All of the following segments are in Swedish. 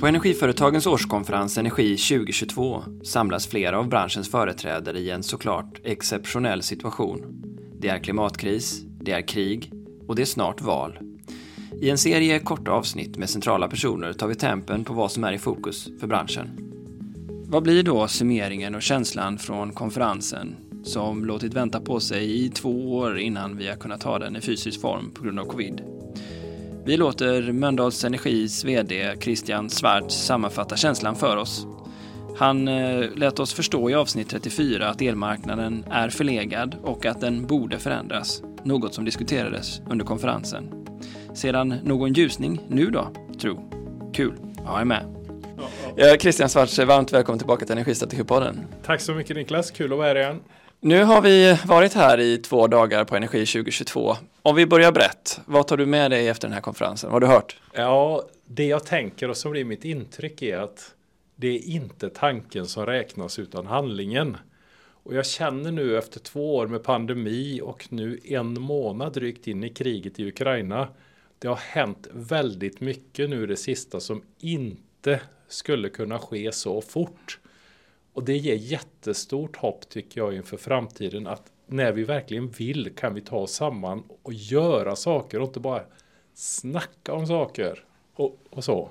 På Energiföretagens årskonferens Energi 2022 samlas flera av branschens företrädare i en såklart exceptionell situation. Det är klimatkris, det är krig och det är snart val. I en serie korta avsnitt med centrala personer tar vi tempen på vad som är i fokus för branschen. Vad blir då summeringen och känslan från konferensen som låtit vänta på sig i två år innan vi har kunnat ha den i fysisk form på grund av covid? Vi låter Mölndals Energis VD Christian Svarts sammanfatta känslan för oss. Han eh, lät oss förstå i avsnitt 34 att elmarknaden är förlegad och att den borde förändras, något som diskuterades under konferensen. Sedan någon ljusning nu då, tro? Kul, jag är med. Ja, Christian Svarts, varmt välkommen tillbaka till Energistrategipodden. Tack så mycket Niklas, kul att vara här igen. Nu har vi varit här i två dagar på Energi 2022. Om vi börjar brett, vad tar du med dig efter den här konferensen? Vad har du hört? Ja, det jag tänker och som blir mitt intryck är att det är inte tanken som räknas utan handlingen. Och jag känner nu efter två år med pandemi och nu en månad drygt in i kriget i Ukraina. Det har hänt väldigt mycket nu det sista som inte skulle kunna ske så fort. Och det ger jättestort hopp tycker jag inför framtiden att när vi verkligen vill kan vi ta oss samman och göra saker och inte bara snacka om saker och, och så.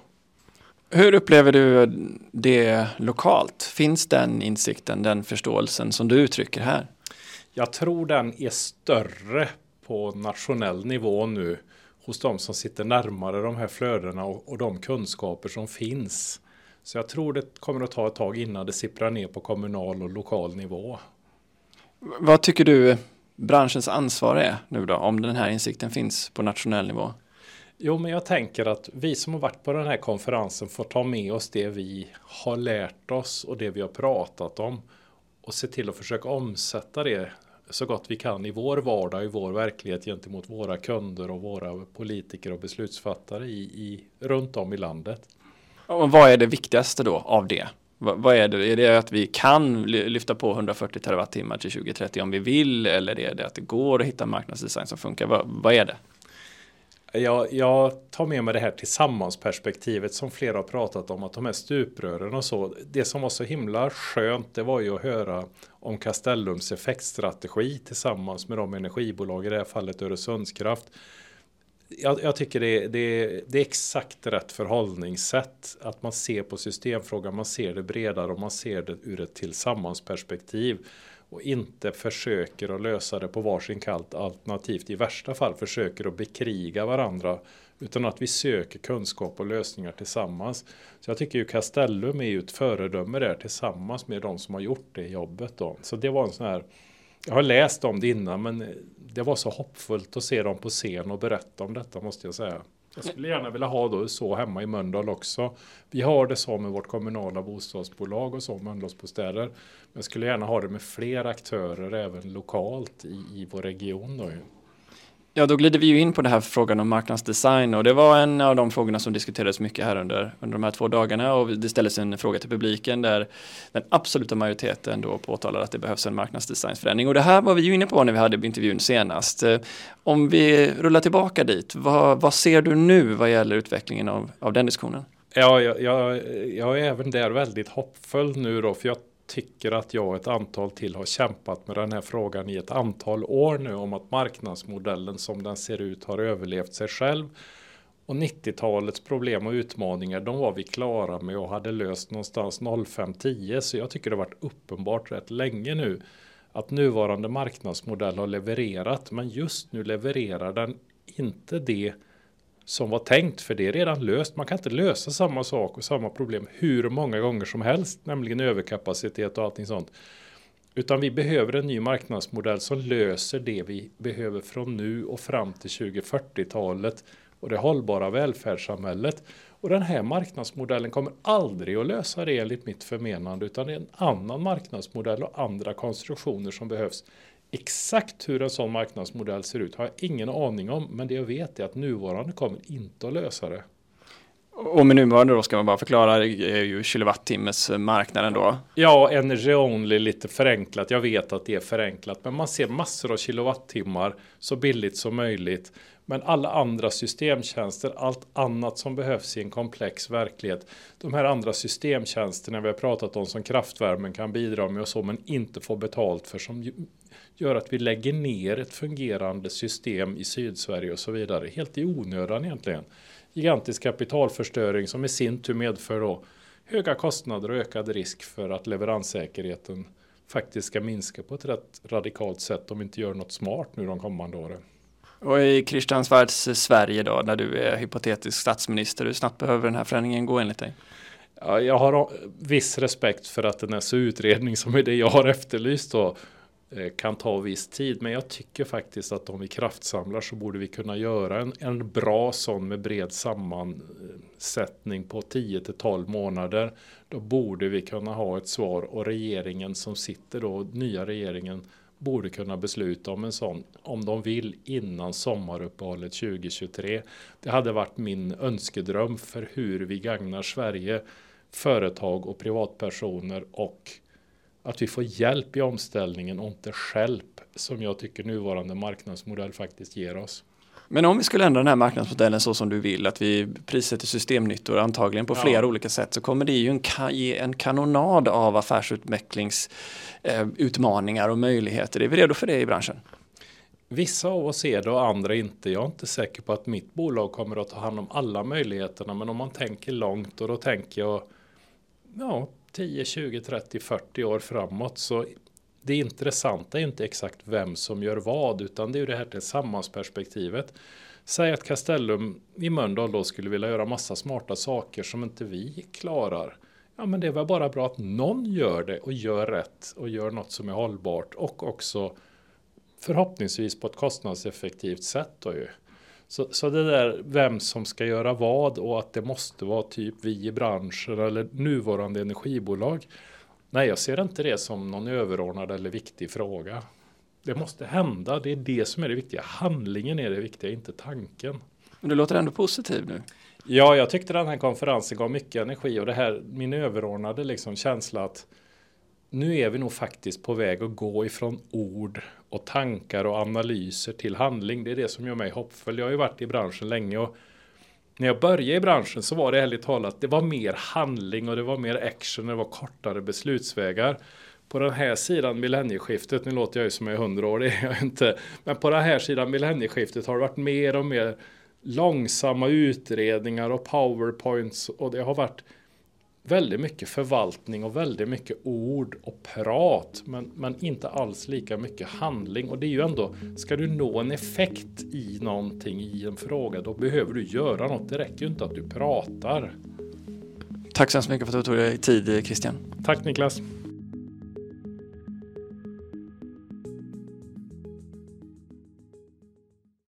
Hur upplever du det lokalt? Finns den insikten, den förståelsen som du uttrycker här? Jag tror den är större på nationell nivå nu hos de som sitter närmare de här flödena och, och de kunskaper som finns. Så jag tror det kommer att ta ett tag innan det sipprar ner på kommunal och lokal nivå. Vad tycker du branschens ansvar är nu då, om den här insikten finns på nationell nivå? Jo, men jag tänker att vi som har varit på den här konferensen får ta med oss det vi har lärt oss och det vi har pratat om och se till att försöka omsätta det så gott vi kan i vår vardag, i vår verklighet gentemot våra kunder och våra politiker och beslutsfattare i, i, runt om i landet. Och vad är det viktigaste då av det? Vad är det? Är det att vi kan lyfta på 140 terawattimmar till 2030 om vi vill? Eller är det att det går att hitta marknadsdesign som funkar? Vad, vad är det? Jag, jag, tar med mig det här tillsammansperspektivet som flera har pratat om. Att de här stuprören och så. Det som var så himla skönt det var ju att höra om Castellums effektstrategi tillsammans med de energibolag, i det här fallet Öresundskraft jag, jag, tycker det, det, det, är exakt rätt förhållningssätt. Att man ser på systemfrågan, man ser det bredare och man ser det ur ett tillsammansperspektiv. Och inte försöker att lösa det på varsin kant alternativt i värsta fall försöker att bekriga varandra. Utan att vi söker kunskap och lösningar tillsammans. Så jag tycker ju Castellum är ju ett föredöme där tillsammans med de som har gjort det jobbet. Då. Så det var en sån här jag har läst om det innan men det var så hoppfullt att se dem på scen och berätta om detta måste jag säga. Jag skulle gärna vilja ha det så hemma i Mölndal också. Vi har det så med vårt kommunala bostadsbolag och så, Mölndalsbostäder. Men jag skulle gärna ha det med fler aktörer även lokalt i, i vår region. Då. Ja, då glider vi ju in på den här frågan om marknadsdesign och det var en av de frågorna som diskuterades mycket här under, under de här två dagarna och det ställdes en fråga till publiken där den absoluta majoriteten då påtalar att det behövs en marknadsdesignsförändring och det här var vi ju inne på när vi hade intervjun senast. Om vi rullar tillbaka dit, vad, vad ser du nu vad gäller utvecklingen av, av den diskussionen? Ja, jag, jag, jag är även där väldigt hoppfull nu då, för jag tycker att jag och ett antal till har kämpat med den här frågan i ett antal år nu om att marknadsmodellen som den ser ut har överlevt sig själv. Och 90-talets problem och utmaningar de var vi klara med och hade löst någonstans 05-10 så jag tycker det har varit uppenbart rätt länge nu att nuvarande marknadsmodell har levererat men just nu levererar den inte det som var tänkt, för det är redan löst. Man kan inte lösa samma sak och samma problem hur många gånger som helst, nämligen överkapacitet och allting sånt. Utan vi behöver en ny marknadsmodell som löser det vi behöver från nu och fram till 2040-talet och det hållbara välfärdssamhället. Och den här marknadsmodellen kommer aldrig att lösa det enligt mitt förmenande, utan det är en annan marknadsmodell och andra konstruktioner som behövs Exakt hur en sån marknadsmodell ser ut har jag ingen aning om, men det jag vet är att nuvarande kommer inte att lösa det. Och med nuvarande då ska man bara förklara, är ju kilowattimmes marknaden då? Ja, energy only lite förenklat. Jag vet att det är förenklat, men man ser massor av kilowattimmar så billigt som möjligt. Men alla andra systemtjänster, allt annat som behövs i en komplex verklighet. De här andra systemtjänsterna vi har pratat om som kraftvärmen kan bidra med och så, men inte får betalt för som gör att vi lägger ner ett fungerande system i Sydsverige och så vidare. Helt i onödan egentligen. Gigantisk kapitalförstöring som i sin tur medför då höga kostnader och ökad risk för att leveranssäkerheten faktiskt ska minska på ett rätt radikalt sätt om vi inte gör något smart nu de kommande åren. Och i Kristiansvards Sverige då, när du är hypotetisk statsminister, hur snabbt behöver den här förändringen gå enligt dig? Ja, jag har viss respekt för att en SU-utredning som är det jag har efterlyst då Eh, Eh, kan ta viss tid. Men jag tycker faktiskt att om vi kraftsamlar så borde vi kunna göra en, en bra sån med bred sammansättning på 10 till 12 månader. Då borde vi kunna ha ett svar och regeringen som sitter då, nya regeringen, borde kunna besluta om en sån om de vill innan sommaruppehållet 2023. Det hade varit min önskedröm för hur vi gagnar Sverige, företag och privatpersoner och att vi får hjälp i omställningen och inte skälp som jag tycker nuvarande marknadsmodell faktiskt ger oss. Men om vi skulle ändra den här marknadsmodellen så som du vill, att vi prissätter systemnyttor antagligen på ja. flera olika sätt, så kommer det ju en, ge en kanonad av affärsutvecklingsutmaningar eh, och möjligheter. Är vi redo för det i branschen? Vissa av oss är det och andra inte. Jag är inte säker på att mitt bolag kommer att ta hand om alla möjligheterna, men om man tänker långt och då tänker jag ja, 10, 20, 30, 40 år framåt så det intressanta är inte exakt vem som gör vad utan det är ju det här tillsammansperspektivet. Säg att Castellum i Mölndal då skulle vilja göra massa smarta saker som inte vi klarar. Ja men det är väl bara bra att någon gör det och gör rätt och gör något som är hållbart och också förhoppningsvis på ett kostnadseffektivt sätt då ju. Så, så det där vem som ska göra vad och att det måste vara typ vi i branschen eller nuvarande energibolag. Nej, jag ser inte det som någon överordnad eller viktig fråga. Det måste hända, det är det som är det viktiga. Handlingen är det viktiga, inte tanken. Men du låter ändå positiv nu. Ja, jag tyckte den här konferensen gav mycket energi och det här min överordnade liksom känsla att nu är vi nog faktiskt på väg att gå ifrån ord och tankar och analyser till handling. Det är det som gör mig hoppfull. Jag har ju varit i branschen länge och när jag började i branschen så var det ärligt talat, det var mer handling och det var mer action, det var kortare beslutsvägar. På den här sidan millennieskiftet, nu låter jag ju som jag är hundra år, det är jag inte, men på den här sidan millennieskiftet har det varit mer och mer långsamma utredningar och powerpoints och det har varit väldigt mycket förvaltning och väldigt mycket ord och prat. Men, men inte alls lika mycket handling. Och det är ju ändå, ska du nå en effekt i någonting i en fråga, då behöver du göra något. Det räcker ju inte att du pratar. Tack så hemskt mycket för att du tog dig tid Christian. Tack Niklas.